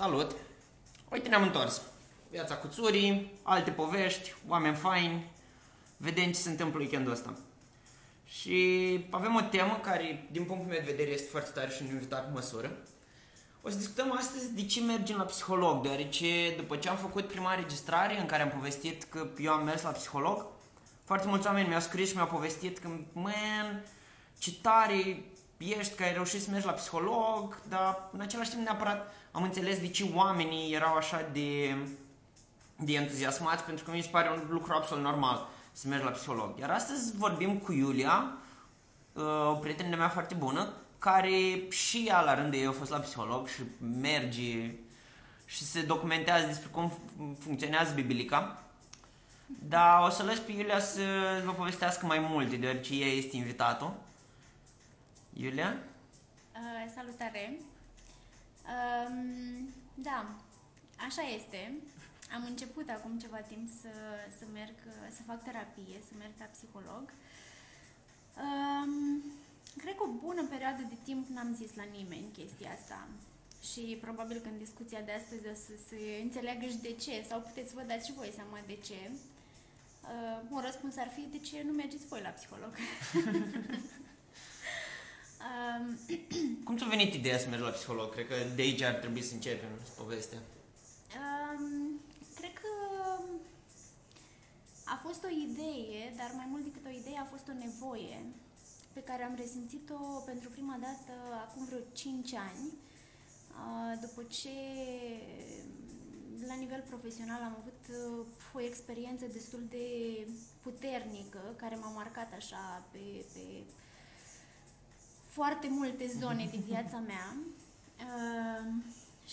Salut! Uite, ne-am întors. Viața cu țurii, alte povești, oameni faini. Vedem ce se întâmplă weekendul ăsta. Și avem o temă care, din punctul meu de vedere, este foarte tare și un invitat cu măsură. O să discutăm astăzi de ce mergem la psiholog, deoarece după ce am făcut prima înregistrare în care am povestit că eu am mers la psiholog, foarte mulți oameni mi-au scris și mi-au povestit că, man, ce tare ești că ai reușit să mergi la psiholog, dar în același timp neapărat am înțeles de ce oamenii erau așa de, de entuziasmați, pentru că mi se pare un lucru absolut normal să mergi la psiholog. Iar astăzi vorbim cu Iulia, uh, o prietenă mea foarte bună, care și ea la rândul ei a fost la psiholog și merge și se documentează despre cum funcționează biblica. Dar o să lăs pe Iulia să vă povestească mai multe, deoarece ea este invitatul. Iulia? Uh, salutare! Um, da, așa este. Am început acum ceva timp să, să merg, să fac terapie, să merg la psiholog. Um, cred că o bună perioadă de timp n-am zis la nimeni chestia asta. Și probabil că în discuția de astăzi o să se înțeleagă și de ce, sau puteți vă dați și voi seama de ce. Uh, un răspuns ar fi de ce nu mergeți voi la psiholog. Um, Cum ți-a venit ideea să mergi la psiholog? Cred că de aici ar trebui să începem povestea. Um, cred că a fost o idee, dar mai mult decât o idee a fost o nevoie pe care am resimțit-o pentru prima dată acum vreo 5 ani, uh, după ce la nivel profesional am avut uh, o experiență destul de puternică care m-a marcat așa pe, pe foarte multe zone din viața mea uh,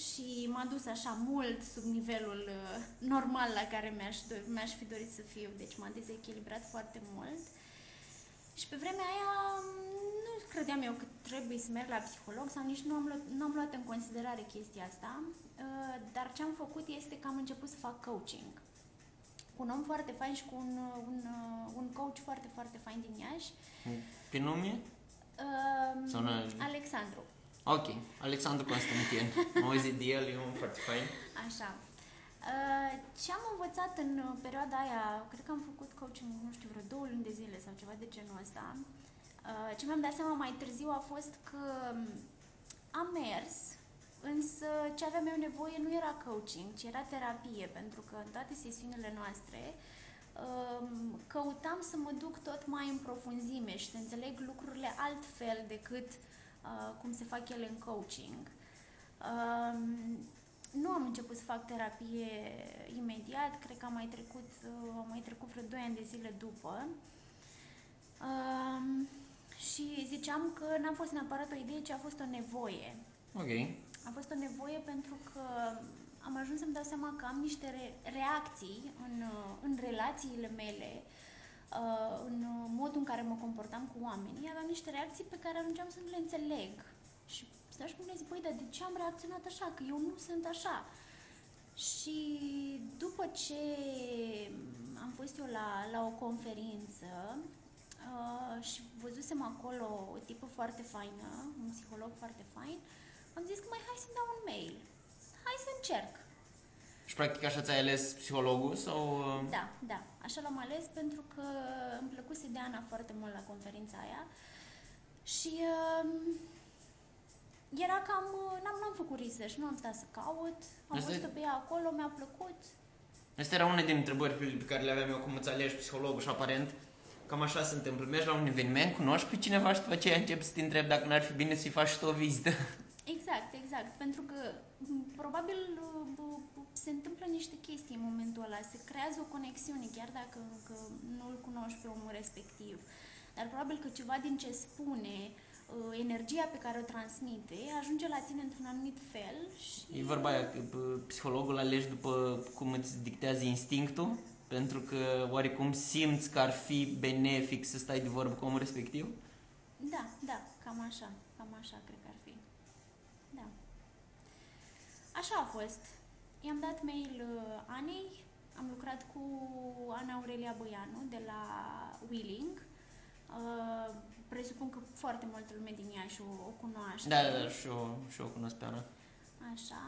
și m-a dus așa mult sub nivelul uh, normal la care mi-aș, mi-aș fi dorit să fiu, deci m-a dezechilibrat foarte mult. Și pe vremea aia nu credeam eu că trebuie să merg la psiholog sau nici nu am luat, nu am luat în considerare chestia asta, uh, dar ce am făcut este că am început să fac coaching cu un om foarte fain și cu un, un, un coach foarte, foarte fain din Iași. Pe nume? Uh, Sau Alexandru. Ok, Alexandru Constantin. Am auzit de el, e un foarte fain. Așa. Uh, ce am învățat în perioada aia, cred că am făcut coaching, nu știu, vreo două luni de zile sau ceva de genul ăsta. Uh, ce mi-am dat seama mai târziu a fost că am mers, însă ce aveam eu nevoie nu era coaching, ci era terapie, pentru că în toate sesiunile noastre uh, căutam să mă duc tot mai în profunzime și să înțeleg lucrurile altfel decât uh, cum se fac ele în coaching. Nu am început să fac terapie imediat, cred că am mai trecut, uh, am mai trecut vreo 2 ani de zile după. Și ziceam că n-a fost neapărat o idee, ci a fost o nevoie. Ok. A fost o nevoie pentru că am ajuns să-mi dau seama că am niște re- reacții în, uh, în relațiile mele, uh, în modul în care mă comportam cu oamenii, aveam niște reacții pe care ajungeam să nu le înțeleg. Și stau și mă zic, băi, dar de ce am reacționat așa? Că eu nu sunt așa. Și după ce am fost eu la, la o conferință uh, și văzusem acolo o tipă foarte faină, un psiholog foarte fain, am zis că mai hai să-mi dau un mail hai să încerc. Și practic așa ți-ai ales psihologul sau... Uh? Da, da. Așa l-am ales pentru că îmi plăcuse de Ana foarte mult la conferința aia și uh, era cam... N-am, n-am făcut research, nu am stat să caut, am Asta văzut pe ea acolo, mi-a plăcut. Asta era una din întrebări pe care le aveam eu, cum îți alegi psihologul și aparent cam așa se întâmplă. Mergi la un eveniment, cunoști pe cineva și după aceea începi să te întrebi dacă n-ar fi bine să-i faci și tu o vizită. Exact, exact. Pentru că probabil se întâmplă niște chestii în momentul ăla, se creează o conexiune, chiar dacă încă nu îl cunoști pe omul respectiv. Dar probabil că ceva din ce spune, uh, energia pe care o transmite, ajunge la tine într-un anumit fel. Și... E vorba aia că psihologul alegi după cum îți dictează instinctul, pentru că oarecum simți că ar fi benefic să stai de vorbă cu omul respectiv? Da, da, cam așa, cam așa cred că Așa a fost. I-am dat mail uh, Anei, am lucrat cu Ana Aurelia Băianu de la Wheeling. Uh, presupun că foarte multă lume din ea și o, o cunoaște. Da, da, da, și eu, și eu o cunosc pe Ana. Așa.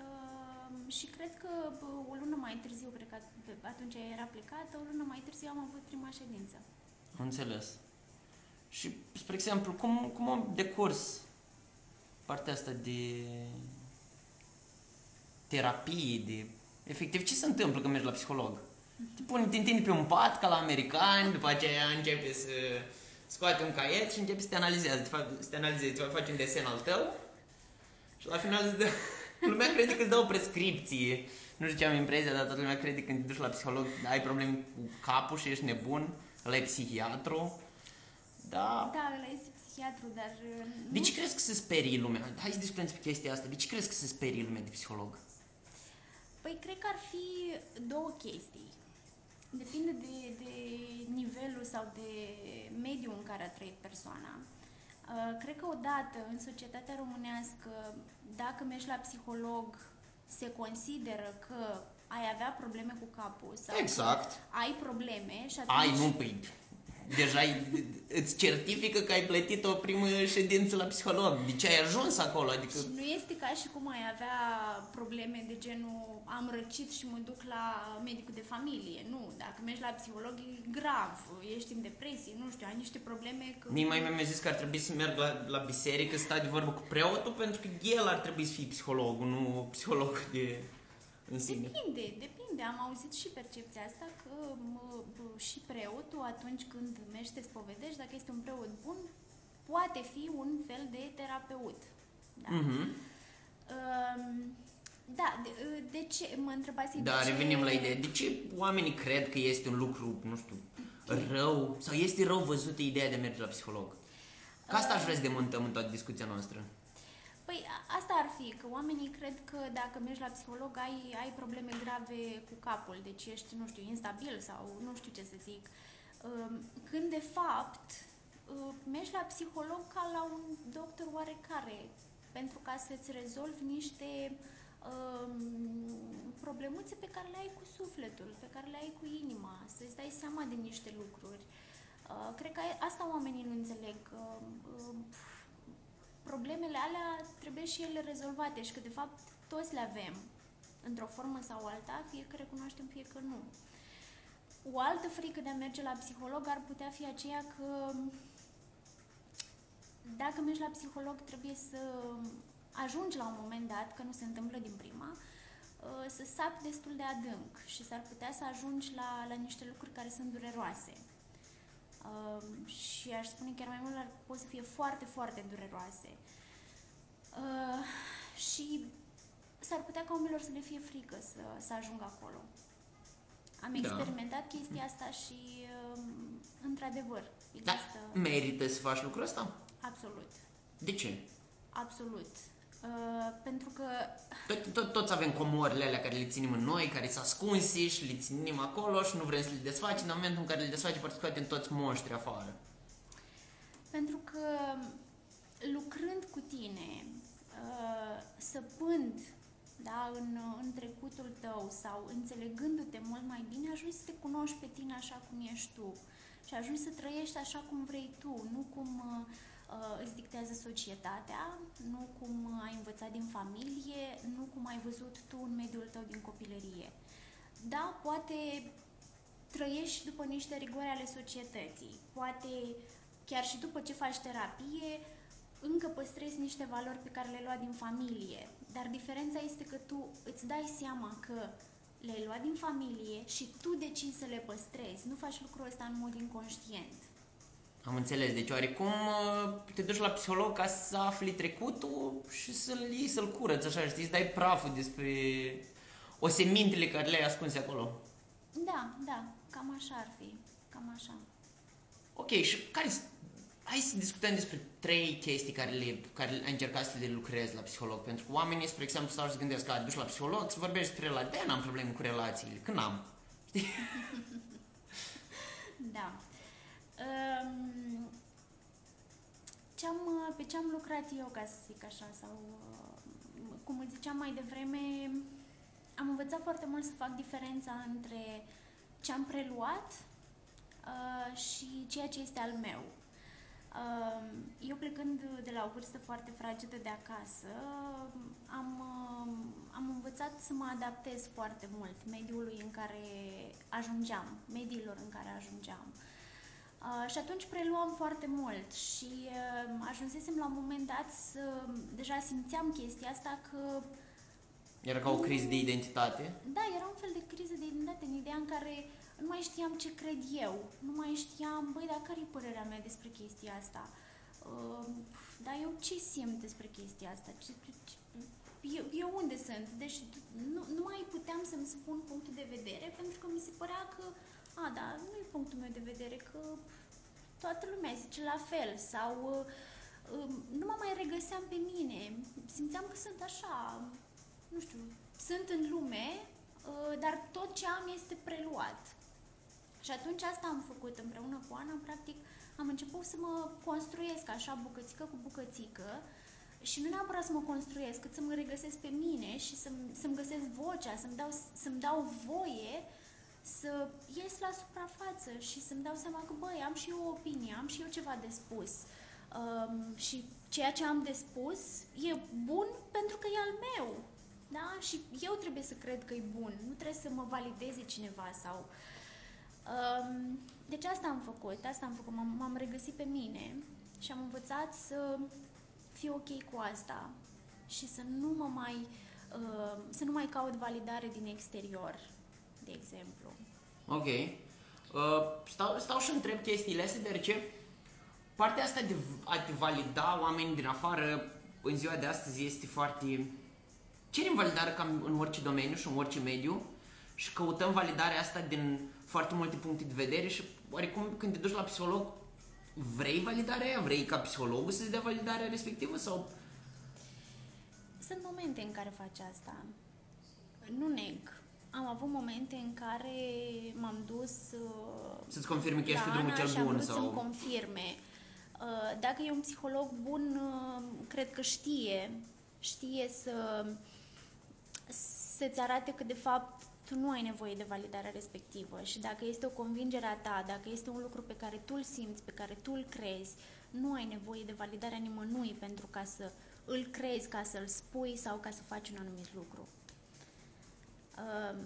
Uh, și cred că bă, o lună mai târziu, cred că atunci era plecată, o lună mai târziu am avut prima ședință. Am înțeles. Și, spre exemplu, cum, cum am decurs partea asta de terapie, de... Efectiv, ce se întâmplă când mergi la psiholog? Te pune, te întinde pe un pat ca la americani, după aceea începe să scoate un caiet și începe să te analizeze, te fac, să te analizeze, te face un desen al tău și la final îți dă, lumea crede că îți dă o prescripție. Nu știu ce am impresia, dar toată lumea crede că când te duci la psiholog ai probleme cu capul și ești nebun, ăla e psihiatru. Da. Da, ăla este psihiatru, dar... uh, De nu ce crezi că se sperie lumea? Hai să discutăm despre chestia asta. De ce crezi că se sperie lumea de psiholog? Păi cred că ar fi două chestii. Depinde de, de nivelul sau de mediul în care a trăit persoana. Uh, Cred că odată în societatea românească, dacă mergi la psiholog, se consideră că ai avea probleme cu capul sau Exact. că ai probleme și atunci... Ai, nu, păi, deja ai, îți certifică că ai plătit o primă ședință la psiholog. De ce ai ajuns acolo? Adică, Și nu este ca și cum ai avea probleme de genul am răcit și mă duc la medicul de familie. Nu, dacă mergi la psiholog e grav, ești în depresie, nu știu, ai niște probleme că... mie mai mi-a zis că ar trebui să merg la, la biserică, să stau de vorbă cu preotul, pentru că el ar trebui să fie psihologul, nu psiholog de în sine. Depinde, depinde. Am auzit și percepția asta că mă, bă, și preotul atunci când mergi să te spovedești, dacă este un preot bun, poate fi un fel de terapeut. Da. Mhm. Um, da, de, de ce? Mă întrebați Da, de ce... revenim la idee. De ce oamenii cred că este un lucru, nu știu, rău sau este rău văzută ideea de a merge la psiholog? Ca asta aș vrea să demontăm în toată discuția noastră. Păi a- asta ar fi, că oamenii cred că dacă mergi la psiholog ai, ai probleme grave cu capul, deci ești, nu știu, instabil sau nu știu ce să zic. Um, Când de fapt uh, mergi la psiholog ca la un doctor oarecare, pentru ca să-ți rezolvi niște um, problemuțe pe care le ai cu sufletul, pe care le ai cu inima, să-ți dai seama de niște lucruri. Uh, Cred că asta oamenii nu înțeleg. Um, um, problemele alea trebuie și ele rezolvate și că de fapt toți le avem într-o formă sau alta, fie că recunoaștem, fie că nu. O altă frică de a merge la psiholog ar putea fi aceea că dacă mergi la psiholog trebuie să ajungi la un moment dat, că nu se întâmplă din prima, uh, să sapi destul de adânc și s-ar putea să ajungi la, la niște lucruri care sunt dureroase. Um, și aș spune chiar mai mult, ar pot să fie foarte, foarte dureroase. Uh, și s-ar putea ca oamenilor să le fie frică să, să ajungă acolo. Am Da. experimentat chestia asta și, um, într-adevăr, Da, există... merită să faci lucrul ăsta? Absolut. De ce? Absolut. Uh, pentru că Tot, tot, toți avem comorile alea care le ținem în noi, care sunt ascunse și le ținem acolo și nu vrem să le desfacem. În momentul în care le desfacem, parcă scoatem toți monștri afară. Pentru că lucrând cu tine, uh, săpând da, în, în trecutul tău sau înțelegându-te mult mai bine, ajungi să te cunoști pe tine așa cum ești tu și ajungi să trăiești așa cum vrei tu, nu cum uh, uh, îți dictează societatea, nu cum ai învățat din familie, nu cum ai văzut tu în mediul tău din copilărie. Da, poate trăiești după niște rigori ale societății, poate chiar și după ce faci terapie, încă păstrezi niște valori pe care le-ai luat din familie. Dar diferența este că tu îți dai seama că le-ai luat din familie și tu decizi să le păstrezi. Nu faci lucrul ăsta în mod inconștient. Am înțeles. Deci oarecum uh, te duci la psiholog ca să afli trecutul și să-l iei, să-l curăți, așa, știi, să dai praful despre o semintele care le-ai ascunse acolo. Da, da, cam așa ar fi. Cam așa. Ok, și care Hai să discutăm despre trei chestii care, le, care ai încercat să le lucrezi la psiholog. Pentru că oamenii, spre exemplu, stau și se gândesc că a, duci la psiholog, să vorbești despre relații. De n-am probleme cu relațiile. Când am? Da. Um, ce-am, pe ce am lucrat eu, ca să zic așa, sau uh, cum îți ziceam mai devreme, am învățat foarte mult să fac diferența între ce am preluat uh, și ceea ce este al meu. Uh, eu plecând de la o vârstă foarte fragedă de acasă, am, uh, am învățat să mă adaptez foarte mult mediului în care ajungeam, mediilor în care ajungeam. Uh, și atunci preluam foarte mult și uh, ajunsesem la un moment dat să, deja simțeam chestia asta că Era ca o criză de identitate? da, era un fel de criză de identitate, în ideea în care nu mai știam ce cred eu, nu mai știam, băi, dar care e părerea mea despre chestia asta? Uh, dar eu ce simt despre chestia asta? Ce, ce, ce, eu, eu unde sunt? Deci nu, nu mai puteam să-mi spun punctul de vedere pentru că mi se părea că, a, da, nu e punctul meu de vedere, că toată lumea zice la fel sau uh, uh, nu mă mai regăseam pe mine. Simțeam că sunt așa, nu știu, sunt în lume, uh, dar tot ce am este preluat. Și atunci asta am făcut împreună cu Ana, practic am început să mă construiesc așa bucățică cu bucățică și nu neapărat să mă construiesc, cât să mă regăsesc pe mine și să-mi, să-mi găsesc vocea, să-mi dau, să-mi dau voie să ies la suprafață și să-mi dau seama că, băi, am și eu o opinie, am și eu ceva de spus. Um, și ceea ce am de spus e bun pentru că e al meu. Da? Și eu trebuie să cred că e bun, nu trebuie să mă valideze cineva sau... Um, deci asta am făcut, asta am făcut, m-am, m-am regăsit pe mine și am învățat să fiu ok cu asta și să nu mă mai, uh, să nu mai caut validare din exterior, de exemplu. Ok. Uh, stau, stau și întreb chestiile astea, deoarece partea asta de a te valida oamenii din afară în ziua de astăzi este foarte... Cerem validare cam în orice domeniu și în orice mediu și căutăm validarea asta din foarte multe puncte de vedere și oarecum când te duci la psiholog vrei validarea aia? Vrei ca psihologul să-ți dea validarea respectivă sau... Sunt momente în care faci asta. Nu neg. Am avut momente în care m-am dus uh, Să-ți confirme că ești la pe drumul Ana cel și am bun vrut sau... să-mi confirme. Uh, Dacă e un psiholog bun, uh, cred că știe, știe să să-ți arate că de fapt tu nu ai nevoie de validarea respectivă și dacă este o convingere a ta, dacă este un lucru pe care tu îl simți, pe care tu îl crezi, nu ai nevoie de validarea nimănui pentru ca să îl crezi, ca să-l spui sau ca să faci un anumit lucru. Um,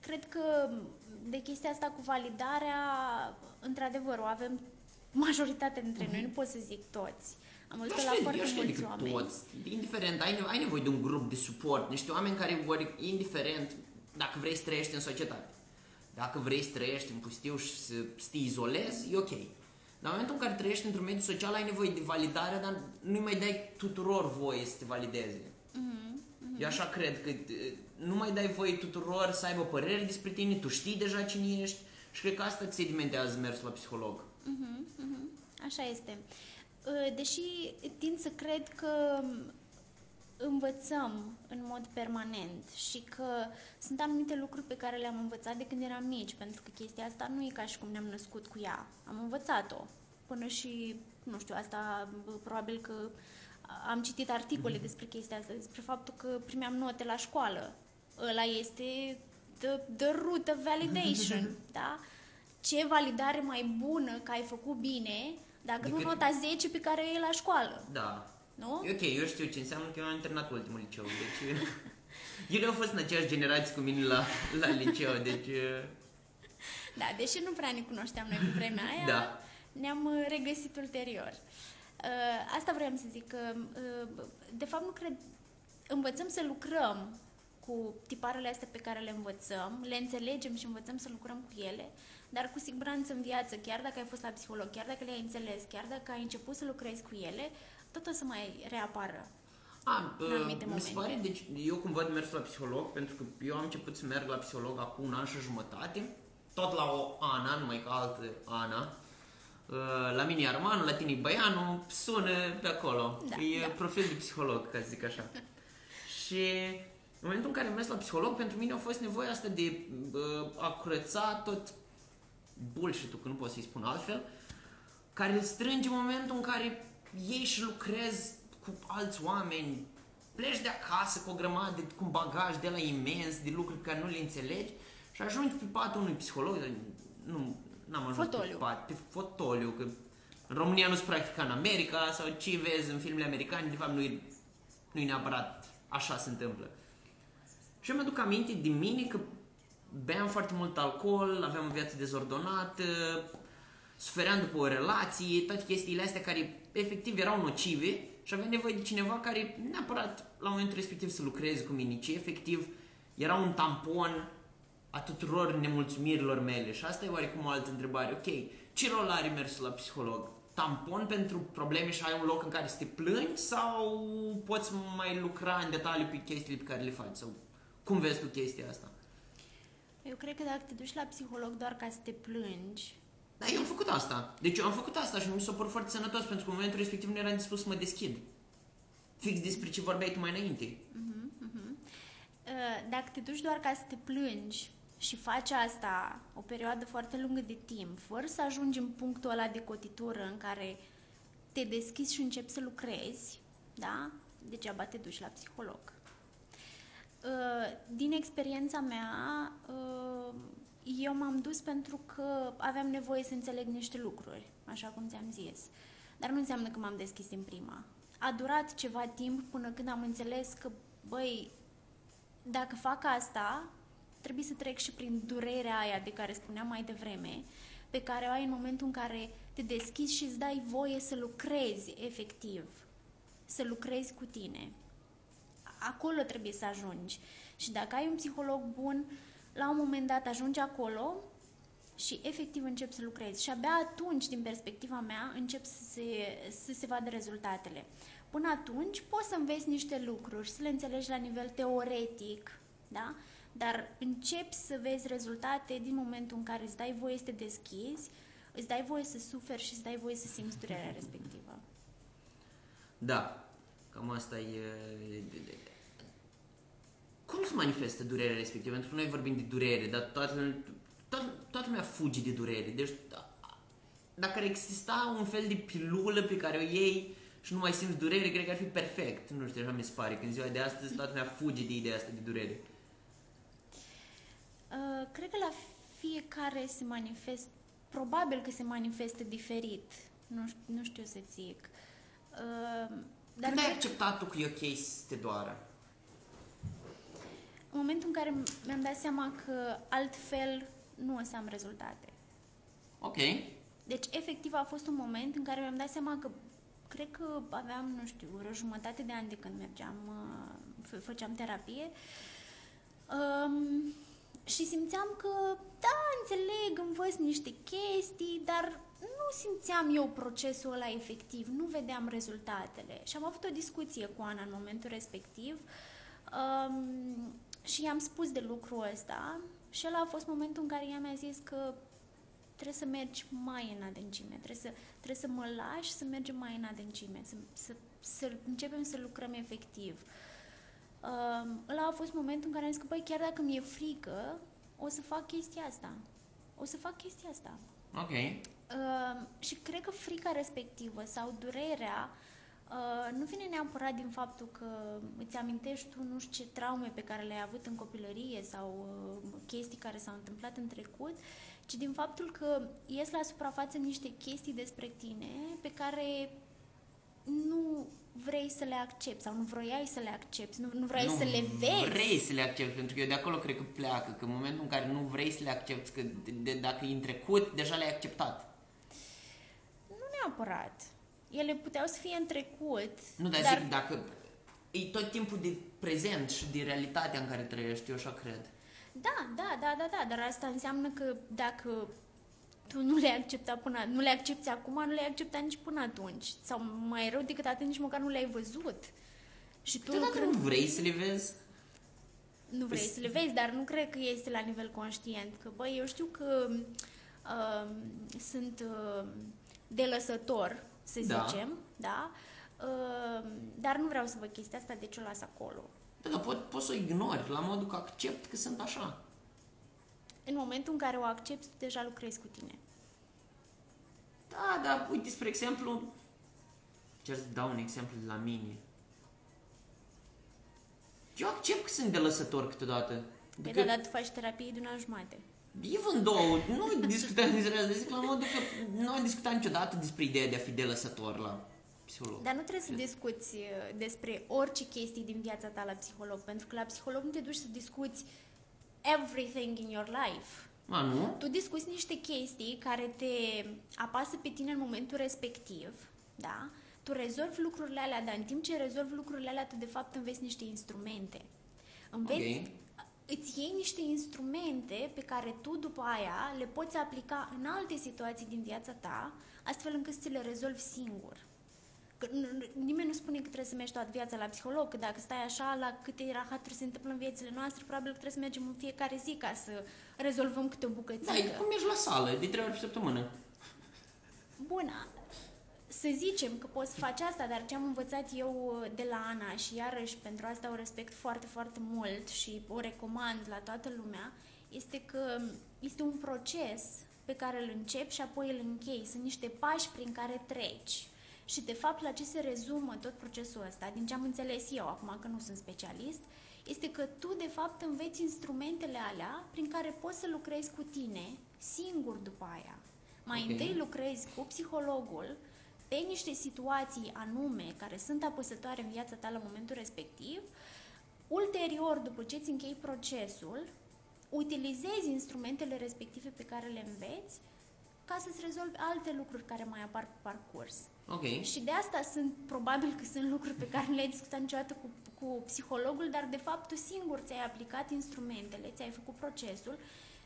cred că de chestia asta cu validarea, într-adevăr, o avem majoritatea dintre noi, nu pot să zic toți. Am Eu văzut aș la crede- foarte eu aș crede mulți că oameni. toți, indiferent, ai, nevo- ai nevoie de un grup de suport, niște oameni care, ori, indiferent, dacă vrei să trăiești în societate, dacă vrei să trăiești în pustiu și să, să te izolezi, e ok. Dar în momentul în care trăiești într-un mediu social, ai nevoie de validare, dar nu mai dai tuturor voie să te valideze. Mhm, Eu așa cred că uh, nu mai dai voie tuturor să aibă păreri despre tine, tu știi deja cine ești și cred că asta ți sedimentează mersul la psiholog. Mhm, mhm. Așa este. Uh, Deși tind să cred că învățăm în mod permanent și că sunt anumite lucruri pe care le-am învățat de când eram mici, pentru că chestia asta nu e ca și cum ne-am născut cu ea. Am învățat-o. Până și, nu știu, asta bă, probabil că am citit articole despre chestia asta, despre faptul că primeam note la școală. Ăla este the, the root of validation, da? Ce validare mai bună că ai făcut bine dacă nu Decât- nota 10 pe care e la școală, Da. nu? E ok, eu știu ce înseamnă că eu am terminat ultimul liceu, deci... Ele au fost în aceeași generație cu mine la, la liceu, deci... Da, deși nu prea ne cunoșteam noi pe vremea aia, Da. ne-am uh, regăsit ulterior. Uh, Asta vreau să zic, că uh, de fapt nu cred, învățăm să lucrăm cu tiparele astea pe care le învățăm, le înțelegem și învățăm să lucrăm cu ele, dar cu siguranță în viață, chiar dacă ai fost la psiholog, chiar dacă le-ai înțeles, chiar dacă ai început să lucrezi cu ele, tot o să mai reapară. A, În anumite mi se momente. pare, deci eu cum văd mersul la psiholog, pentru că eu am început să merg la psiholog acum un an și jumătate, tot la o Ana, numai ca altă Ana, Uh, la mine e Armanu, la tine e Băianu, sună pe acolo. Da, e da. profil de psiholog, ca să zic așa. și în momentul în care am mers la psiholog, pentru mine a fost nevoia asta de uh, a curăța tot bullshit-ul, că nu pot să-i spun altfel, care îl strânge în momentul în care ieși și lucrezi cu alți oameni, pleci de acasă cu o grămadă, de, cu un bagaj de la imens, de lucruri pe care nu le înțelegi și ajungi pe patul unui psiholog, dar nu, n-am ajuns Fotoliu. pe pat, pe fotoliu, că în România nu se practică în America sau ce vezi în filmele americane, de fapt nu e, nu e neapărat așa se întâmplă. Și eu mi-aduc aminte din mine că beam foarte mult alcool, aveam o viață dezordonată, sufeream după o relație, toate chestiile astea care efectiv erau nocive și aveam nevoie de cineva care neapărat la momentul respectiv să lucreze cu mine, ci efectiv era un tampon a tuturor nemulțumirilor mele. Și asta e oarecum o altă întrebare. Ok, ce rol are mersul la psiholog? Tampon pentru probleme și ai un loc în care să te plângi sau poți mai lucra în detaliu pe chestiile pe care le faci? Sau cum vezi tu chestia asta? Eu cred că dacă te duci la psiholog doar ca să te plângi, Da, eu am făcut asta. Deci eu am făcut asta și mi s-a părut foarte sănătos pentru că în momentul respectiv nu eram dispus să mă deschid. Fix despre ce vorbeai tu mai înainte. Uh, dacă te duci doar ca să te plângi și faci asta o perioadă foarte lungă de timp, fără să ajungi în punctul ăla de cotitură în care te deschizi și începi să lucrezi, da? Degeaba te duci la psiholog. Uh, Din experiența mea, uh, eu m-am dus pentru că aveam nevoie să înțeleg niște lucruri, așa cum ți-am zis. Dar nu înseamnă că m-am deschis din prima. A durat ceva timp până când am înțeles că, băi, dacă fac asta, trebuie să trec și prin durerea aia de care spuneam mai devreme, pe care o ai în momentul în care te deschizi și îți dai voie să lucrezi efectiv, să lucrezi cu tine. Acolo trebuie să ajungi. Și dacă ai un psiholog bun, la un moment dat ajungi acolo și efectiv începi să lucrezi. Și abia atunci, din perspectiva mea, încep să se, să se vadă rezultatele. Până atunci poți să înveți niște lucruri, să le înțelegi la nivel teoretic, da? Dar începi să vezi rezultate din momentul în care îți dai voie să te deschizi, îți dai voie să suferi și îți dai voie să simți durerea respectivă. Da, cam asta e... de- de- Cum se manifestă durerea respectivă? Pentru că noi vorbim de durere, dar toată, toată, toată lumea fuge de durere. Deci, da, dacă ar exista un fel de pilulă pe care o iei și nu mai simți durere, cred că ar fi perfect. Nu știu, așa mi se pare. Că în ziua de astăzi toată lumea fuge de ideea asta de durere. Uh, cred că la fiecare se manifestă, probabil că se manifestă diferit. Nu, ș- nu știu să zic. Uh, dar Când ai cred- acceptat tu că e ok să te doară? În momentul în care mi-am dat seama că altfel nu o să am rezultate. Ok. Deci, efectiv, a fost un moment în care mi-am dat seama că cred că aveam, nu știu, vreo jumătate de ani de când mergeam, uh, fă- făceam terapie um, și simțeam că, da, înțeleg, învăț niște chestii, dar nu simțeam eu procesul ăla efectiv, nu vedeam rezultatele. Și am avut o discuție cu Ana în momentul respectiv um, și i-am spus de lucrul ăsta și ăla a fost momentul în care ea mi-a zis că trebuie să mergi mai în adâncime, trebuie să, trebuie să mă lași să mergem mai în adâncime, să, să, să începem să lucrăm efectiv. Uh, ăla a fost momentul în care am zis că, băi, chiar dacă mi-e frică, o să fac chestia asta. O să fac chestia asta. Ok. Uh, și cred că frica respectivă sau durerea uh, nu vine neapărat din faptul că îți amintești tu nu știu ce traume pe care le-ai avut în copilărie sau uh, chestii care s-au întâmplat în trecut, ci din faptul că ies la suprafață niște chestii despre tine pe care nu vrei să le accepti sau nu vroiai să le accepti, nu, nu vrei nu să le vezi. vrei să le accepti, pentru că eu de acolo cred că pleacă, că în momentul în care nu vrei să le accepti, că de, de, dacă e în trecut, deja le-ai acceptat. Nu neapărat. Ele puteau să fie în trecut, Nu, dar, dar zic, dacă e tot timpul de prezent și de realitatea în care trăiești, eu așa cred. Da, da, da, da, da, dar asta înseamnă că dacă tu nu le-ai acceptat până, nu le accepti acum, nu le-ai acceptat nici până atunci. Sau mai rău decât atât, nici măcar nu le-ai văzut. Și tu Câteodată cred- nu vrei să le vezi? nu vrei să le vezi, dar nu cred că este la nivel conștient. Că, băi, eu știu că uh, sunt uh, delăsător, să Da. zicem, da? Uh, dar nu vreau să văd chestia asta, deci o las acolo. Da, dar pot, poți să o ignori, la modul că accept că sunt așa. În momentul în care o accepti, tu deja lucrezi cu tine. Da, dar uite, spre exemplu, cer să dau un exemplu de la mine. Eu accept că sunt de lăsător câteodată. Păi Adică, da, dar tu faci terapie de un an jumate. Even though nu discutăm despre asta, zic la modul că nu am discutat niciodată despre ideea de a fi de lăsător la psiholog. Dar nu trebuie să discuți uh, despre orice chestii din viața ta la psiholog, pentru că la psiholog nu te duci să discuți everything in your life. A, nu? Tu discuți niște chestii care te apasă pe tine în momentul respectiv, da? Tu rezolvi lucrurile alea, dar în timp ce rezolvi lucrurile alea, tu de fapt înveți niște instrumente. Înveți, Ok. Îți iei niște instrumente pe care tu după aia le poți aplica în alte situații din viața ta, astfel încât să ți le rezolvi singur. Că nu- nu- nimeni nu spune că trebuie să mergi toată viața la psiholog, că dacă stai așa la câte rahaturi se întâmplă în viețile noastre, probabil că trebuie să mergem în fiecare zi ca să rezolvăm câte o bucățică. Da, e cum mergi la sală, de trei ori pe săptămână. Bun, să zicem că poți să faci asta, dar ce am învățat eu de la Ana și iarăși pentru asta o respect foarte, foarte mult și o recomand la toată lumea, este că este un proces pe care îl începi și apoi îl închei. Sunt niște pași prin care treci. Și de fapt la ce se rezumă tot procesul ăsta, din ce am înțeles eu acum că nu sunt specialist, este că tu de fapt înveți instrumentele alea prin care poți să lucrezi cu tine singur după aia. Mai Ok. întâi lucrezi cu psihologul pe niște situații anume care sunt apăsătoare în viața ta la momentul respectiv. Ulterior, după ce îți închei procesul, utilizezi instrumentele respective pe care le înveți ca să-ți rezolvi alte lucruri care mai apar pe parcurs. Ok. Și de asta sunt, probabil că sunt lucruri pe care nu le-ai discutat niciodată cu, cu psihologul, dar de fapt tu singur ți-ai aplicat instrumentele, ți-ai făcut procesul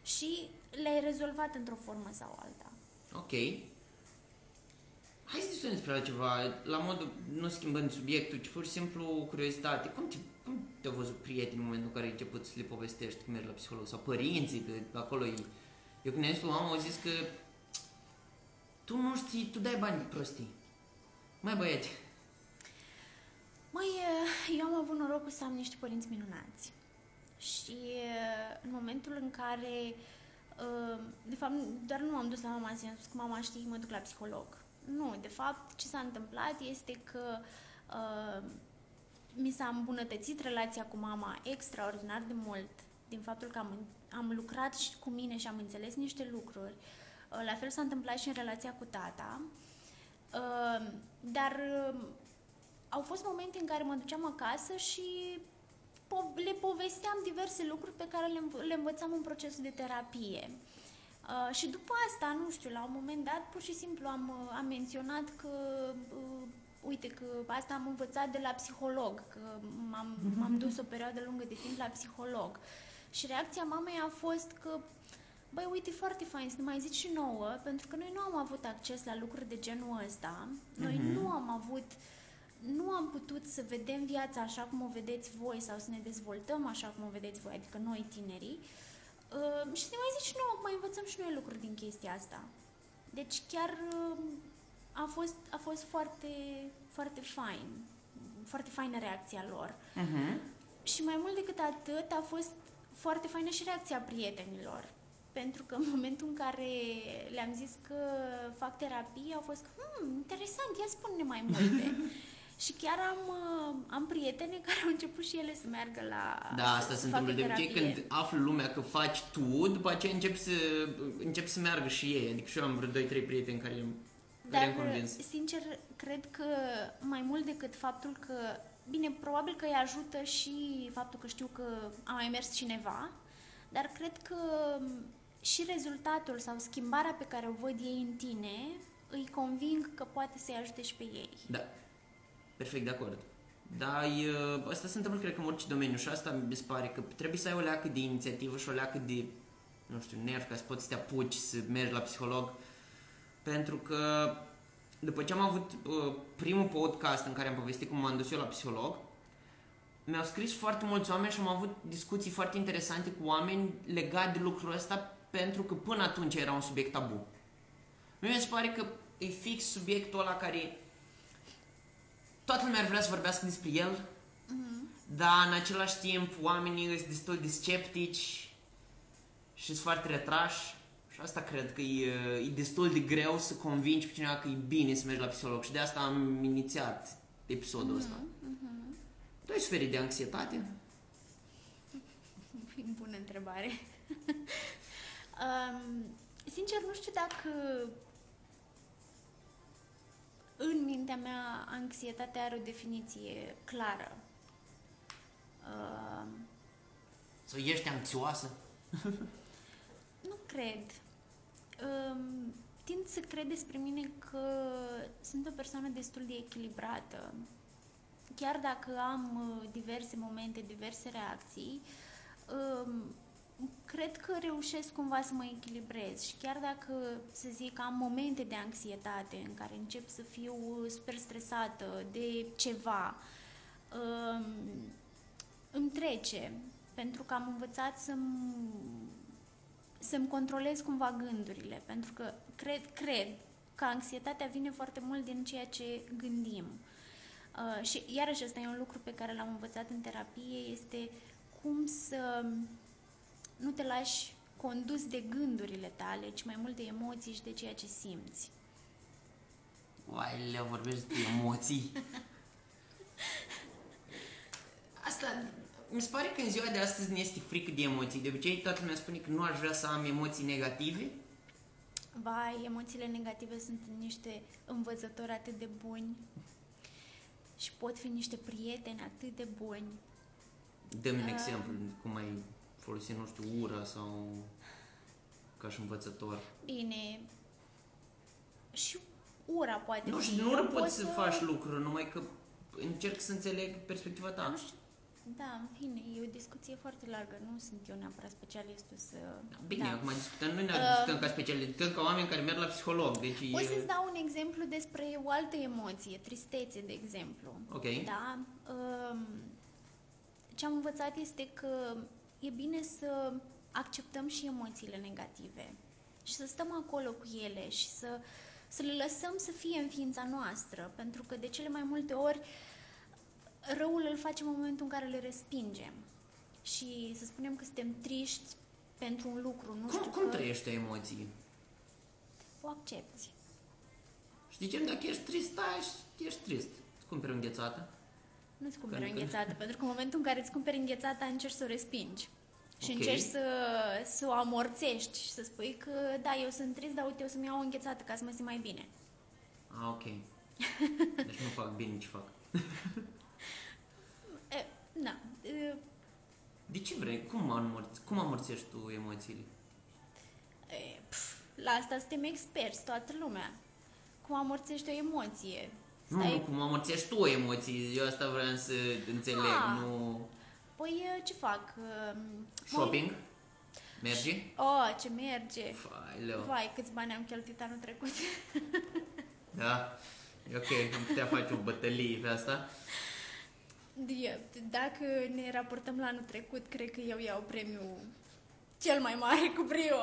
și le-ai rezolvat într-o formă sau alta. Ok. Hai să discutăm despre altceva, la modul, nu schimbând subiectul, ci pur și simplu curiozitate. Cum, te, cum te-au văzut prietenii în momentul în care ai început să le povestești că mergi la psiholog? Sau părinții, că acolo e... Eu când am zis lui mama, au zis că tu nu știi, tu dai bani prostii. Mai băieți, Măi, eu am avut norocul să am niște părinți minunați. Și în momentul în care, de fapt, doar nu am dus la mama și am spus că mama știi, mă duc la psiholog. Nu, de fapt, ce s-a întâmplat este că uh, mi s-a îmbunătățit relația cu mama extraordinar de mult din faptul că am, am lucrat și cu mine și am înțeles niște lucruri. Uh, la fel s-a întâmplat și în relația cu tata. Uh, dar uh, au fost momente în care mă duceam acasă și po- le povesteam diverse lucruri pe care le, înv- le învățam în procesul de terapie. Uh, și după asta, nu știu, la un moment dat, pur și simplu am, uh, am menționat că, uh, uite, că asta am învățat de la psiholog, că m-am, m-am dus o perioadă lungă de timp la psiholog. Și reacția mamei a fost că, băi, uite, foarte fain să ne mai zici și nouă, pentru că noi nu am avut acces la lucruri de genul ăsta, noi Mhm. nu am avut nu am putut să vedem viața așa cum o vedeți voi sau să ne dezvoltăm așa cum o vedeți voi, adică noi tinerii. Uh, și să ne mai zici și nouă, mai învățăm și noi lucruri din chestia asta. Deci chiar uh, a fost, a fost foarte, foarte fain, foarte faină reacția lor. uh-huh. Și mai mult decât atât, a fost foarte faină și reacția prietenilor. Pentru că în momentul în care le-am zis că fac terapie, au fost, hmm, interesant, ia spune mai multe. și chiar am, uh, am prietene care au început și ele să meargă la Da, să- asta să se facă întâmplă de obicei terapie. când află lumea că faci tu, după aceea încep să, încep să meargă și ei. Adică și eu am vreo 2-3 prieteni care, care am Dar, convins. sincer, cred că mai mult decât faptul că, bine, probabil că îi ajută și faptul că știu că a mai mers cineva, dar cred că și rezultatul sau schimbarea pe care o văd ei în tine îi conving că poate să-i ajute și pe ei. Da, perfect de acord. Dar e, asta se întâmplă, cred că, în orice domeniu și asta mi se pare că trebuie să ai o leacă de inițiativă și o leacă de, nu știu, nerv ca să poți să te apuci să mergi la psiholog. Pentru că după ce am avut uh, primul podcast în care am povestit cum m-am dus eu la psiholog, mi-au scris foarte mulți oameni și am avut discuții foarte interesante cu oameni legate de lucrul ăsta pentru că până atunci era un subiect tabu. Mie mi se pare că e fix subiectul ăla care toată lumea ar vrea să vorbească despre el, dar în același timp oamenii sunt destul de sceptici și sunt foarte retrași și asta cred că e, e destul de greu să convingi pe cineva că e bine să mergi la psiholog și de asta am inițiat episodul ăsta. Tu ai suferit de anxietate? Bună întrebare. Um, sincer, nu știu dacă în mintea mea anxietatea are o definiție clară. Uh, Sau ești anxioasă? nu cred. Um, tind să cred despre mine că sunt o persoană destul de echilibrată. Chiar dacă am uh, diverse momente, diverse reacții, um, cred că reușesc cumva să mă echilibrez și chiar dacă, să zic, am momente de anxietate în care încep să fiu super stresată de ceva, um, îmi trece, pentru că am învățat să-mi, să-mi controlez cumva gândurile, pentru că cred, cred că anxietatea vine foarte mult din ceea ce gândim. Uh, și iarăși ăsta e un lucru pe care l-am învățat în terapie, este cum să nu te lași condus de gândurile tale, ci mai mult de emoții și de ceea ce simți. Uai, le vorbești de emoții. Asta, mi se pare că în ziua de astăzi ne este frică de emoții. De obicei, toată lumea spune că nu aș vrea să am emoții negative. Vai, emoțiile negative sunt niște învățători atât de buni și pot fi niște prieteni atât de buni. Dă-mi un Ah. exemplu, cum ai folosit, nu știu, ura sau ca și învățător. Bine, și ura poate Nu fi. știu, nu poți Poți să faci lucruri, numai că încerc să înțeleg perspectiva ta. Nu știu, da, în fine, e o discuție foarte largă. Nu sunt eu neapărat specialistul să... Bine, da. acum discutăm, noi ne Uh, discutăm ca specialiști, discutăm ca oameni care merg la psiholog, deci Pot e... să-ți dau un exemplu despre o altă emoție, tristețe, de exemplu. Ok. Da? Um, Ce am învățat este că e bine să acceptăm și emoțiile negative și să stăm acolo cu ele și să, să le lăsăm să fie în ființa noastră, pentru că de cele mai multe ori răul îl facem în momentul în care le respingem. Și să spunem că suntem triști pentru un lucru, nu Cum, știu cum că trăiești emoții? o accepti. Știi ce? Dacă ești trist, stai și ești trist. Îți cumperi o înghețată. Nu-ți cumperi Pentru că- înghețată, pentru că în momentul în care îți cumperi înghețata, încerci să o respingi. Și Ok. încerci să, să o amorțești și să spui că, da, eu sunt trist, dar uite, eu să-mi iau o înghețată ca să mă simt mai bine. Ah, ok. Deci nu fac bine ce fac. E, na, e, De ce vrei? Cum, amorți, cum amorțești tu emoțiile? e, pf, la asta suntem experți, toată lumea. Cum amorțești o emoție. Nu, nu, cum amorțești tu o emoție. Eu asta vreau să înțeleg, Ah. nu... Păi, e, ce fac? E, mă- Shopping? Merge? Oh, ce merge! Fai, leu. Vai, câți bani am cheltuit anul trecut. Da? E ok, am putea face o bătălie pe asta. E, Dacă ne raportăm la anul trecut, cred că eu iau premiul cel mai mare cu brio.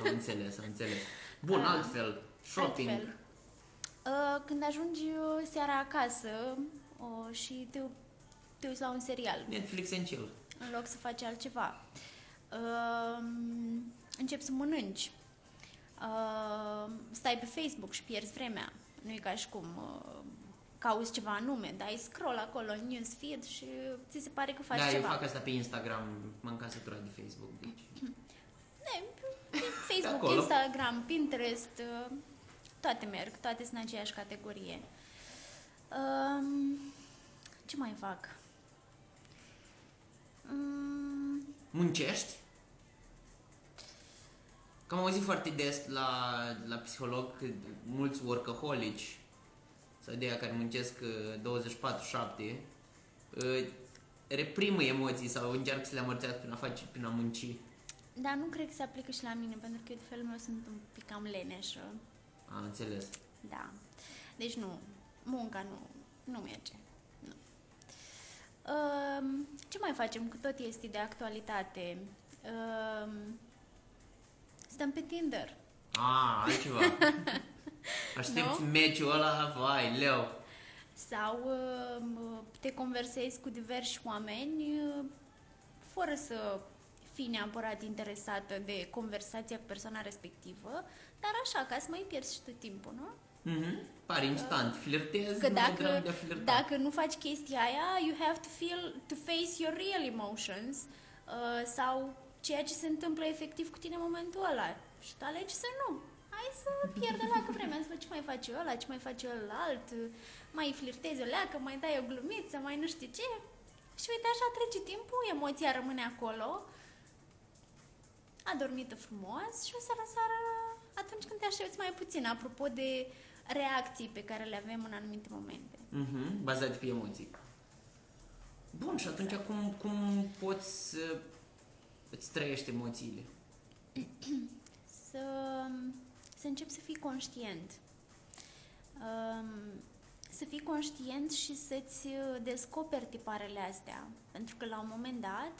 Am înțeles, am înțeles. Bun, Ah. altfel. Shopping. Altfel. Uh, Când ajungi uh, seara acasă uh, și te, te uiți la un serial, Netflix and chill. în loc să faci altceva, uh, începi să mănânci, uh, stai pe Facebook și pierzi vremea. Nu e ca și cum uh, cauți ceva anume, dai scroll acolo în newsfeed și ți se pare că faci da, ceva. eu fac asta pe Instagram, m-am cam săturat de Facebook, deci... Ne, pe Facebook, acolo. Instagram, Pinterest, uh, toate merg, toate sunt în aceeași categorie. Um, ce mai fac? Um, Muncești? Că am auzit foarte des la, la psiholog că mulți workaholici sau de aia care muncesc uh, 24-7 uh, reprimă emoții sau încearcă să le amorțească prin a face, prin a munci. dar nu cred că se aplică și la mine, pentru că eu de felul meu sunt un pic cam leneșă. Am înțeles. Da. Deci nu, munca nu, nu merge. Nu. Um, ce mai facem? Că tot este de actualitate. Um, stăm pe Tinder. A, altceva. Aștepți Nu? meciul ăla, vai, leu. Sau uh, te conversezi cu diversi oameni uh, fără să fii neapărat interesată de conversația cu persoana respectivă, dar așa, ca să mai pierzi și tu timpul, nu? Mhm. Pare instant. Flirtezi, Că nu ai dacă, dram de a flirta. dacă nu faci chestia aia, you have to feel, to face your real emotions uh, sau ceea ce se întâmplă efectiv cu tine în momentul ăla și tu alegi să nu. Hai să pierdă la că vremea, să ce mai face ăla, ce mai face alt, mai flirtezi o leacă, mai dai o glumiță, mai nu știu ce. Și uite, așa trece timpul, emoția rămâne acolo, a dormit frumos și o seara seara atunci când te aștepți mai puțin, apropo de reacții pe care le avem în anumite momente. Mm-hmm, bazate pe emoții. Bun, și atunci cum, cum poți să îți trăiești emoțiile? să, să începi să fii conștient. Um, să fii conștient și să-ți descoperi tiparele astea. Pentru că la un moment dat,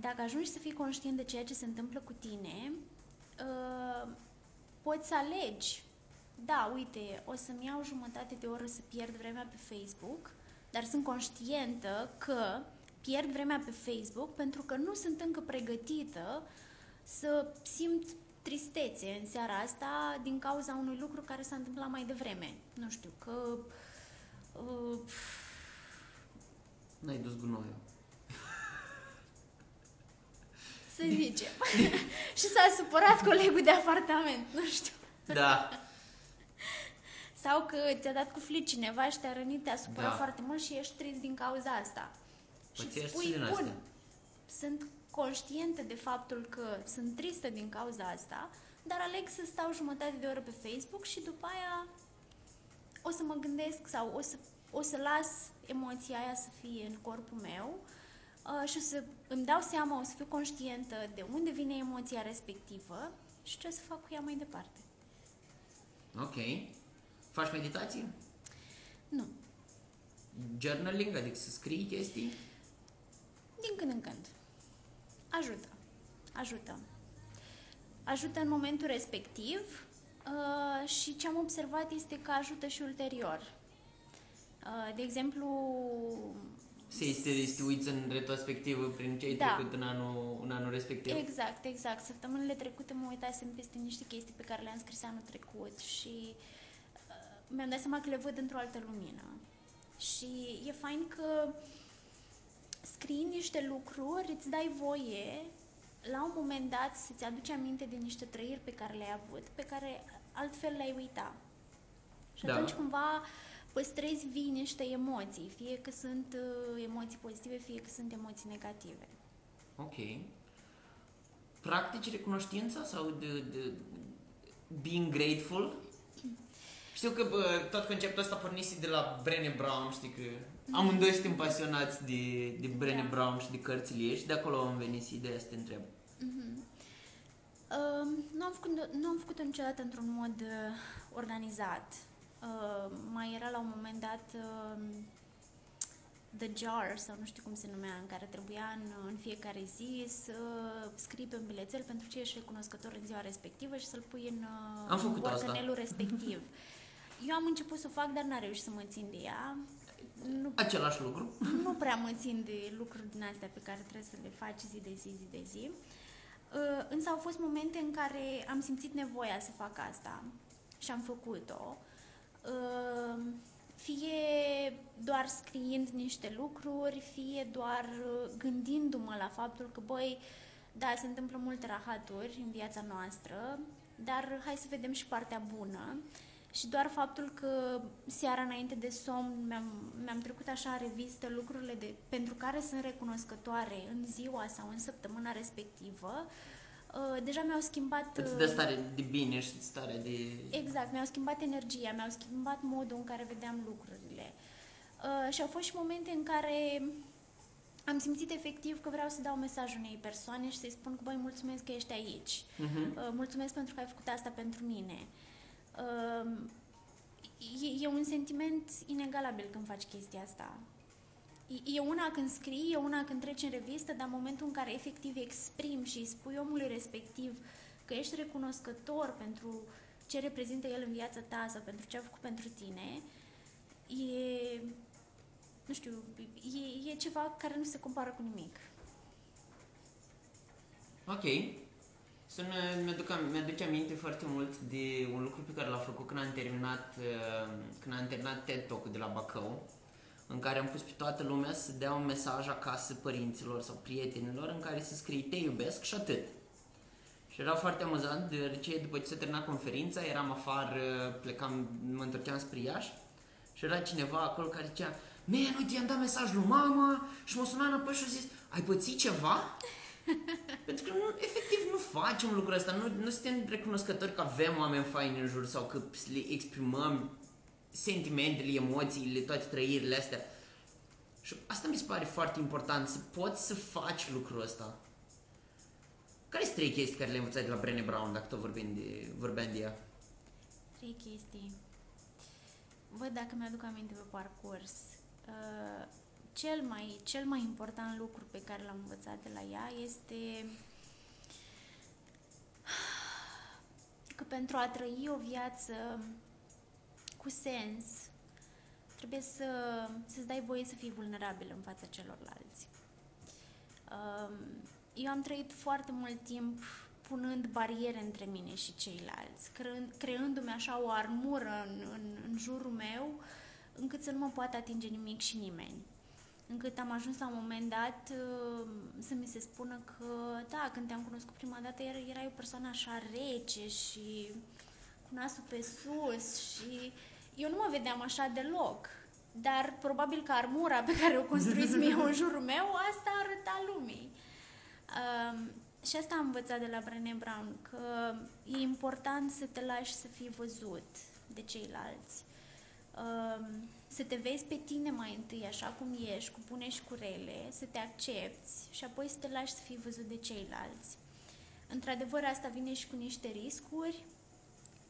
dacă ajungi să fii conștient de ceea ce se întâmplă cu tine, uh, poți să alegi. Da, uite, o să-mi iau jumătate de oră să pierd vremea pe Facebook, dar sunt conștientă că pierd vremea pe Facebook pentru că nu sunt încă pregătită să simt tristețe în seara asta din cauza unui lucru care s-a întâmplat mai devreme. Nu știu, că... Uh, N-ai dus gunoiul. Să zicem. și s-a supărat colegul de apartament, nu știu. Da. Sau că ți-a dat cu flit cineva și te-a rănit, te-a supărat da. foarte mult și ești trist din cauza asta. Păi și spui, bun, astea. sunt conștientă de faptul că sunt tristă din cauza asta, dar aleg să stau jumătate de oră pe Facebook și după aia o să mă gândesc sau o să, o să las emoția aia să fie în corpul meu uh, și o să îmi dau seama, o să fiu conștientă de unde vine emoția respectivă și ce o să fac cu ea mai departe. Ok. Faci meditație? Nu. Journaling, adică să scrii chestii? Din când în când. Ajută. Ajută. Ajută în momentul respectiv uh, și ce am observat este că ajută și ulterior. Uh, de exemplu... Se este, este uiți în retrospectivă prin ce ai da. trecut în anul, în anul respectiv? Exact, exact. Săptămânile trecute mă uitasem peste niște chestii pe care le-am scris anul trecut și uh, mi-am dat seama că le văd într-o altă lumină. Și e fain că uh, scrii niște lucruri, îți dai voie la un moment dat să-ți aduci aminte de niște trăiri pe care le-ai avut, pe care altfel le-ai uita. Și da. atunci cumva păstrezi vii niște emoții, fie că sunt uh, emoții pozitive, fie că sunt emoții negative. Ok. Practici recunoștința sau de, de being grateful? Știu că bă, tot conceptul ăsta pornise de la Brené Brown, știi că Amândoi suntem pasionați de, de Brené da. Brown și de cărțile ei și de acolo am venit ideea să te întreb. Mm-hmm. Uh, nu, am făcut, nu am făcut-o niciodată într-un mod uh, organizat. Uh, mai era la un moment dat uh, The Jar, sau nu știu cum se numea, în care trebuia în, în fiecare zi să scrii pe un bilețel pentru ce ești recunoscător în ziua respectivă și să-l pui în, uh, am făcut în respectiv. Eu am început să o fac, dar n-am reușit să mă țin de ea nu, același lucru. Nu prea mă țin de lucruri din astea pe care trebuie să le faci zi de zi, zi de zi. Uh, însă au fost momente în care am simțit nevoia să fac asta și am făcut-o. Uh, fie doar scriind niște lucruri, fie doar gândindu-mă la faptul că, băi, da, se întâmplă multe rahaturi în viața noastră, dar hai să vedem și partea bună. Uh, și doar faptul că seara înainte de somn mi-am, mi-am trecut așa în revistă lucrurile de, pentru care sunt recunoscătoare în ziua sau în săptămâna respectivă, uh, deja mi-au schimbat... Îți dă stare de bine și stare de... Exact, mi-au schimbat energia, mi-au schimbat modul în care vedeam lucrurile. Uh, și au fost și momente în care am simțit efectiv că vreau să dau mesaj unei persoane și să-i spun că, băi, mulțumesc că ești aici. Uh-huh. Uh, mulțumesc pentru că ai făcut asta pentru mine. Uh, e, e un sentiment inegalabil când faci chestia asta. E, e una când scrii, e una când treci în revistă, dar în momentul în care efectiv exprim și îi spui omului respectiv că ești recunoscător pentru ce reprezintă el în viața ta sau pentru ce a făcut pentru tine, e, nu știu, e, e ceva care nu se compară cu nimic. Ok. Să ne, mi-aduc, mi-aduc aminte foarte mult de un lucru pe care l-a făcut când am terminat, uh, când am terminat TED Talk de la Bacău. În care am pus pe toată lumea să dea un mesaj acasă părinților sau prietenilor în care să scrie te iubesc și atât. Și era foarte amuzant, deoarece după ce se termina conferința, eram afară, plecam, mă întorceam spre Iași și era cineva acolo care zicea Man, uite, i-am dat mesaj lui mama și m-a sunat înapoi și a zis Ai pățit ceva? Pentru că nu, efectiv nu facem lucrul ăsta, nu, nu suntem recunoscători că avem oameni faini în jur sau că le exprimăm sentimentele, emoțiile, toate trăirile astea. Și asta mi se pare foarte important, să poți să faci lucrul ăsta. Care sunt trei chestii care le-ai învățat de la Brené Brown, dacă tot vorbim de, vorbeam de ea? Trei chestii. Văd dacă mi-aduc aminte pe parcurs. Uh, cel mai, cel mai important lucru pe care l-am învățat de la ea este că pentru a trăi o viață cu sens, trebuie să, să-ți dai voie să fii vulnerabil în fața celorlalți. Um, eu am trăit foarte mult timp punând bariere între mine și ceilalți, creând, creându-mi așa o armură în, în, în jurul meu, încât să nu mă poată atinge nimic și nimeni. Încât am ajuns la un moment dat uh, să mi se spună că, da, când te-am cunoscut prima dată, erai o persoană așa rece și cu nasul pe sus și eu nu mă vedeam așa deloc. Dar probabil că armura pe care o construiți mie în jurul meu, asta arăta lumii. Um, și asta am învățat de la Brené Brown, că e important să te lași să fii văzut de ceilalți. Um, să te vezi pe tine mai întâi așa cum ești, cu bune și cu rele, să te accepti și apoi să te lași să fii văzut de ceilalți. Într-adevăr, asta vine și cu niște riscuri,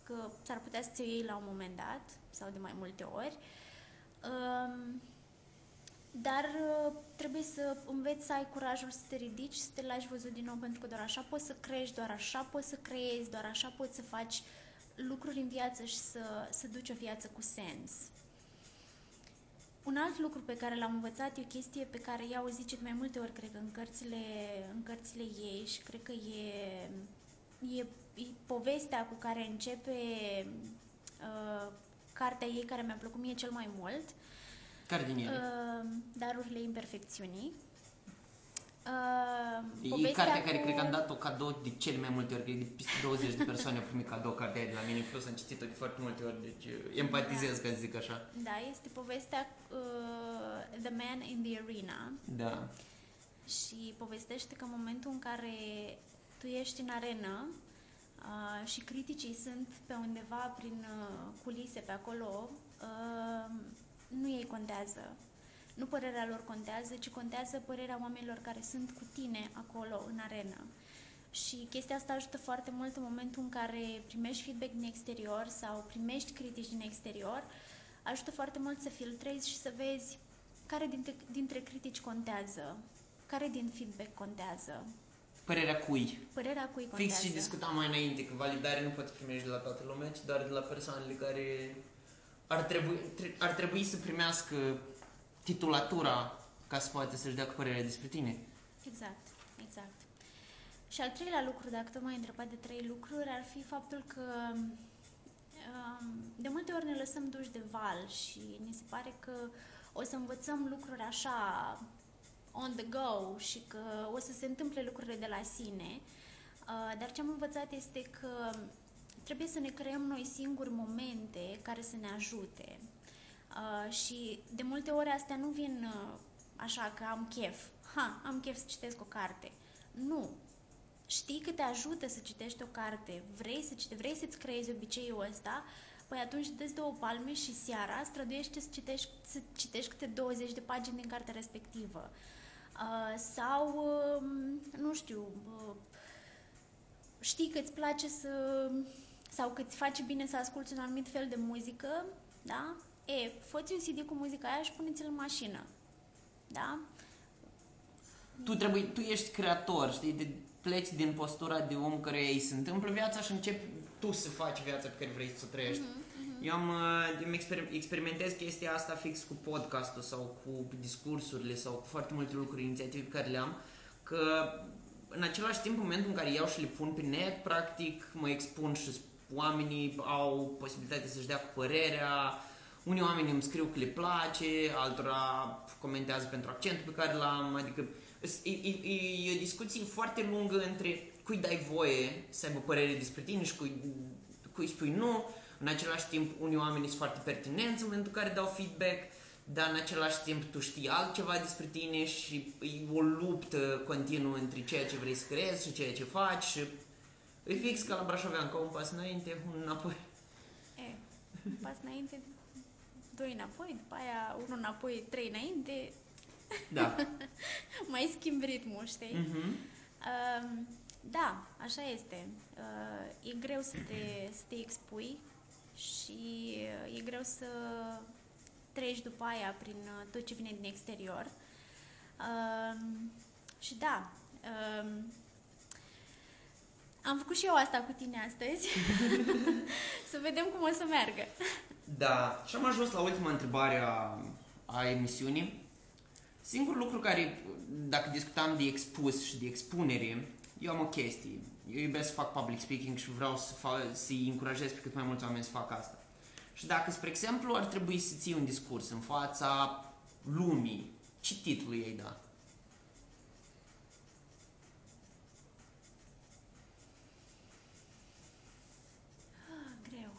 că s-ar putea să ți iei la un moment dat sau de mai multe ori. Um, dar uh, trebuie să înveți să ai curajul să te ridici, să te lași văzut din nou, pentru că doar așa poți să crești, doar așa poți să creezi, doar așa poți să faci lucruri în viață și să, să duci o viață cu sens. Un alt lucru pe care l-am învățat e o chestie pe care ea o zice de mai multe ori, cred că în cărțile, în cărțile ei și cred că e, e, e povestea cu care începe uh, cartea ei care mi-a plăcut mie cel mai mult. Care din ele? Uh, Darurile imperfecțiunii. Uh, e cartea cu... care cred că am dat-o cadou de cele mai multe ori, de peste 20 de persoane au primit cadou cartea de la mine, plus am citit-o de foarte multe ori, deci uh, empatizez, da. ca să zic așa. Da, este povestea uh, The Man in the Arena. Da. Și povestește că în momentul în care tu ești în arenă uh, și criticii sunt pe undeva prin uh, culise pe acolo, uh, nu ei contează nu părerea lor contează, ci contează părerea oamenilor care sunt cu tine acolo, în arenă. Și chestia asta ajută foarte mult în momentul în care primești feedback din exterior sau primești critici din exterior, ajută foarte mult să filtrezi și să vezi care dintre, dintre critici contează, care din feedback contează. Părerea cui? Părerea cui contează. Fix și discutam mai înainte că validare nu poți primești de la toată lumea, ci doar de la persoanele care ar trebui, ar trebui să primească titulatura ca să poată să-și dea cu părerea despre tine. Exact, exact. Și al treilea lucru, dacă tu m-ai întrebat de trei lucruri, ar fi faptul că um, de multe ori ne lăsăm duși de val și ni se pare că o să învățăm lucruri așa on the go și că o să se întâmple lucrurile de la sine. Uh, dar ce am învățat este că trebuie să ne creăm noi singuri momente care să ne ajute. Uh, și de multe ori astea nu vin uh, așa că am chef. Ha, am chef să citesc o carte. Nu. Știi că te ajută să citești o carte, vrei să citești, vrei să-ți creezi obiceiul ăsta, păi atunci dă două palme și seara străduiește să citești, să citești câte 20 de pagini din cartea respectivă. Uh, sau, uh, nu știu, uh, știi că îți place să sau că îți face bine să asculti un anumit fel de muzică, da? E, fă un CD cu muzica aia și puneți-l în mașină. Da? Tu, trebuie, tu ești creator, știi? De, pleci din postura de om care îi se întâmplă viața și începi tu să faci viața pe care vrei să o trăiești. Uh-huh, uh-huh. Eu am, îmi exper- experimentez chestia asta fix cu podcastul sau cu discursurile sau cu foarte multe lucruri, inițiative pe care le am, că în același timp, în momentul în care iau și le pun pe net, practic mă expun și oamenii au posibilitatea să-și dea cu părerea, unii oameni îmi scriu că le place, altora comentează pentru accentul pe care l-am, adică e, e, e o discuție foarte lungă între cui dai voie să aibă părere despre tine și cui, cui spui nu. În același timp, unii oameni sunt foarte pertinenți în momentul în care dau feedback, dar în același timp tu știi altceva despre tine și e o luptă continuă între ceea ce vrei să crezi și ceea ce faci și e fix ca la Brașovean, ca un pas înainte, un înapoi. E, un pas înainte, doi înapoi, după aia unul înapoi, trei înainte. Da. Mai schimb ritmul, știi? Mhm. Um, da, așa este. Uh, e greu să te, să te expui și uh, e greu să treci după aia prin uh, tot ce vine din exterior. Um, și da, um, am făcut și eu asta cu tine astăzi. să vedem cum o să meargă. Da, și am ajuns la ultima întrebare a, a emisiunii. Singurul lucru care, dacă discutam de expus și de expunere, eu am o chestie. Eu iubesc să fac public speaking și vreau să fa- să-i încurajez pe cât mai mulți oameni să facă asta. Și dacă, spre exemplu, ar trebui să ții un discurs în fața lumii, ce titlu ei da? Ah, greu.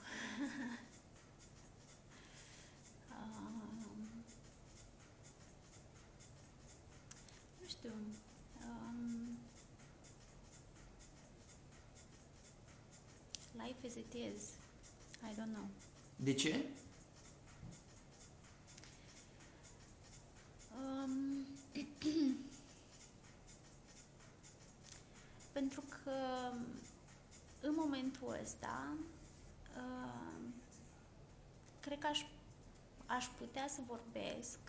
um, nu știu. Life as it is. I don't know. De ce? Um, pentru că în momentul ăsta uh, cred că aș, aș putea să vorbesc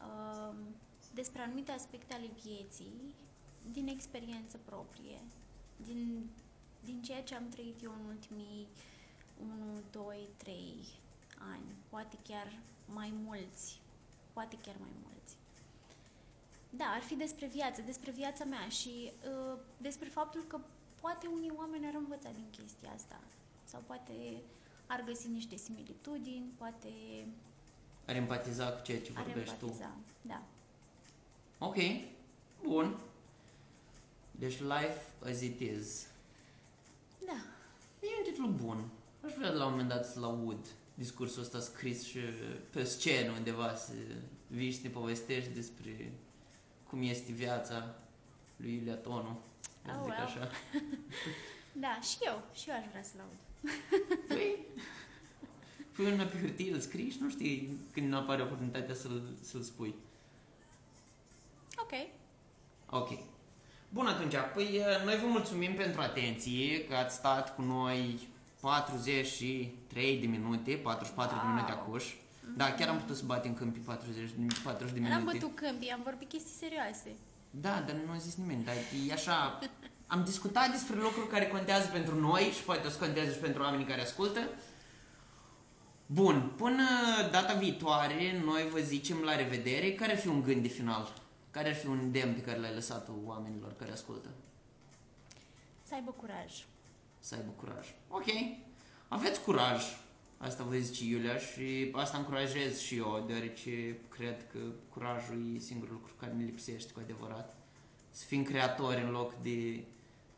uh, despre anumite aspecte ale vieții din experiență proprie, din, din ceea ce am trăit eu în ultimii 1, 2, 3 ani, poate chiar mai mulți, poate chiar mai mulți. Da, ar fi despre viață, despre viața mea și uh, despre faptul că poate unii oameni ar învăța din chestia asta sau poate ar găsi niște similitudini, poate Ar empatiza cu ceea ce ar vorbești tu. empatiza. Da. Ok, bun. Deci life as it is. Da. E un titlu bun. Aș vrea de la un moment dat să-l aud discursul ăsta scris și pe scenă undeva să vii și să ne povestești despre cum este viața lui Iulia Tonu. Să Oh, zic well. așa. Da, și eu, și eu aș vrea să-l aud. Păi, pui una pe hârtie, îl scrii și nu știi când apare oportunitatea să-l, să-l spui. Ok. Ok. Bun atunci, păi eh, noi vă mulțumim pentru atenție, că ați stat cu noi 43 de minute, 44 de Wow. minute acuș. Da, chiar am putut să batem câmpii 40, de- 40 de N-am minute. bătut câmpii, am vorbit chestii serioase. Da, dar nu a zis nimeni, dar e așa... Am discutat despre lucruri care contează pentru noi și poate o să conteze și pentru oamenii care ascultă. Bun, până data viitoare, noi vă zicem la revedere. Care ar fi un gând de final? Care ar fi un îndemn pe care l-ai lăsat oamenilor care ascultă? Să aibă curaj. Să aibă curaj. Ok. Aveți curaj. Asta vă zice Iulia și asta încurajez și eu, deoarece cred că curajul e singurul lucru care ne lipsește cu adevărat. Să fim creatori în loc de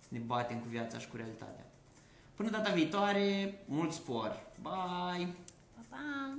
să ne batem cu viața și cu realitatea. Până data viitoare, mult spor! Bye! Pa, pa!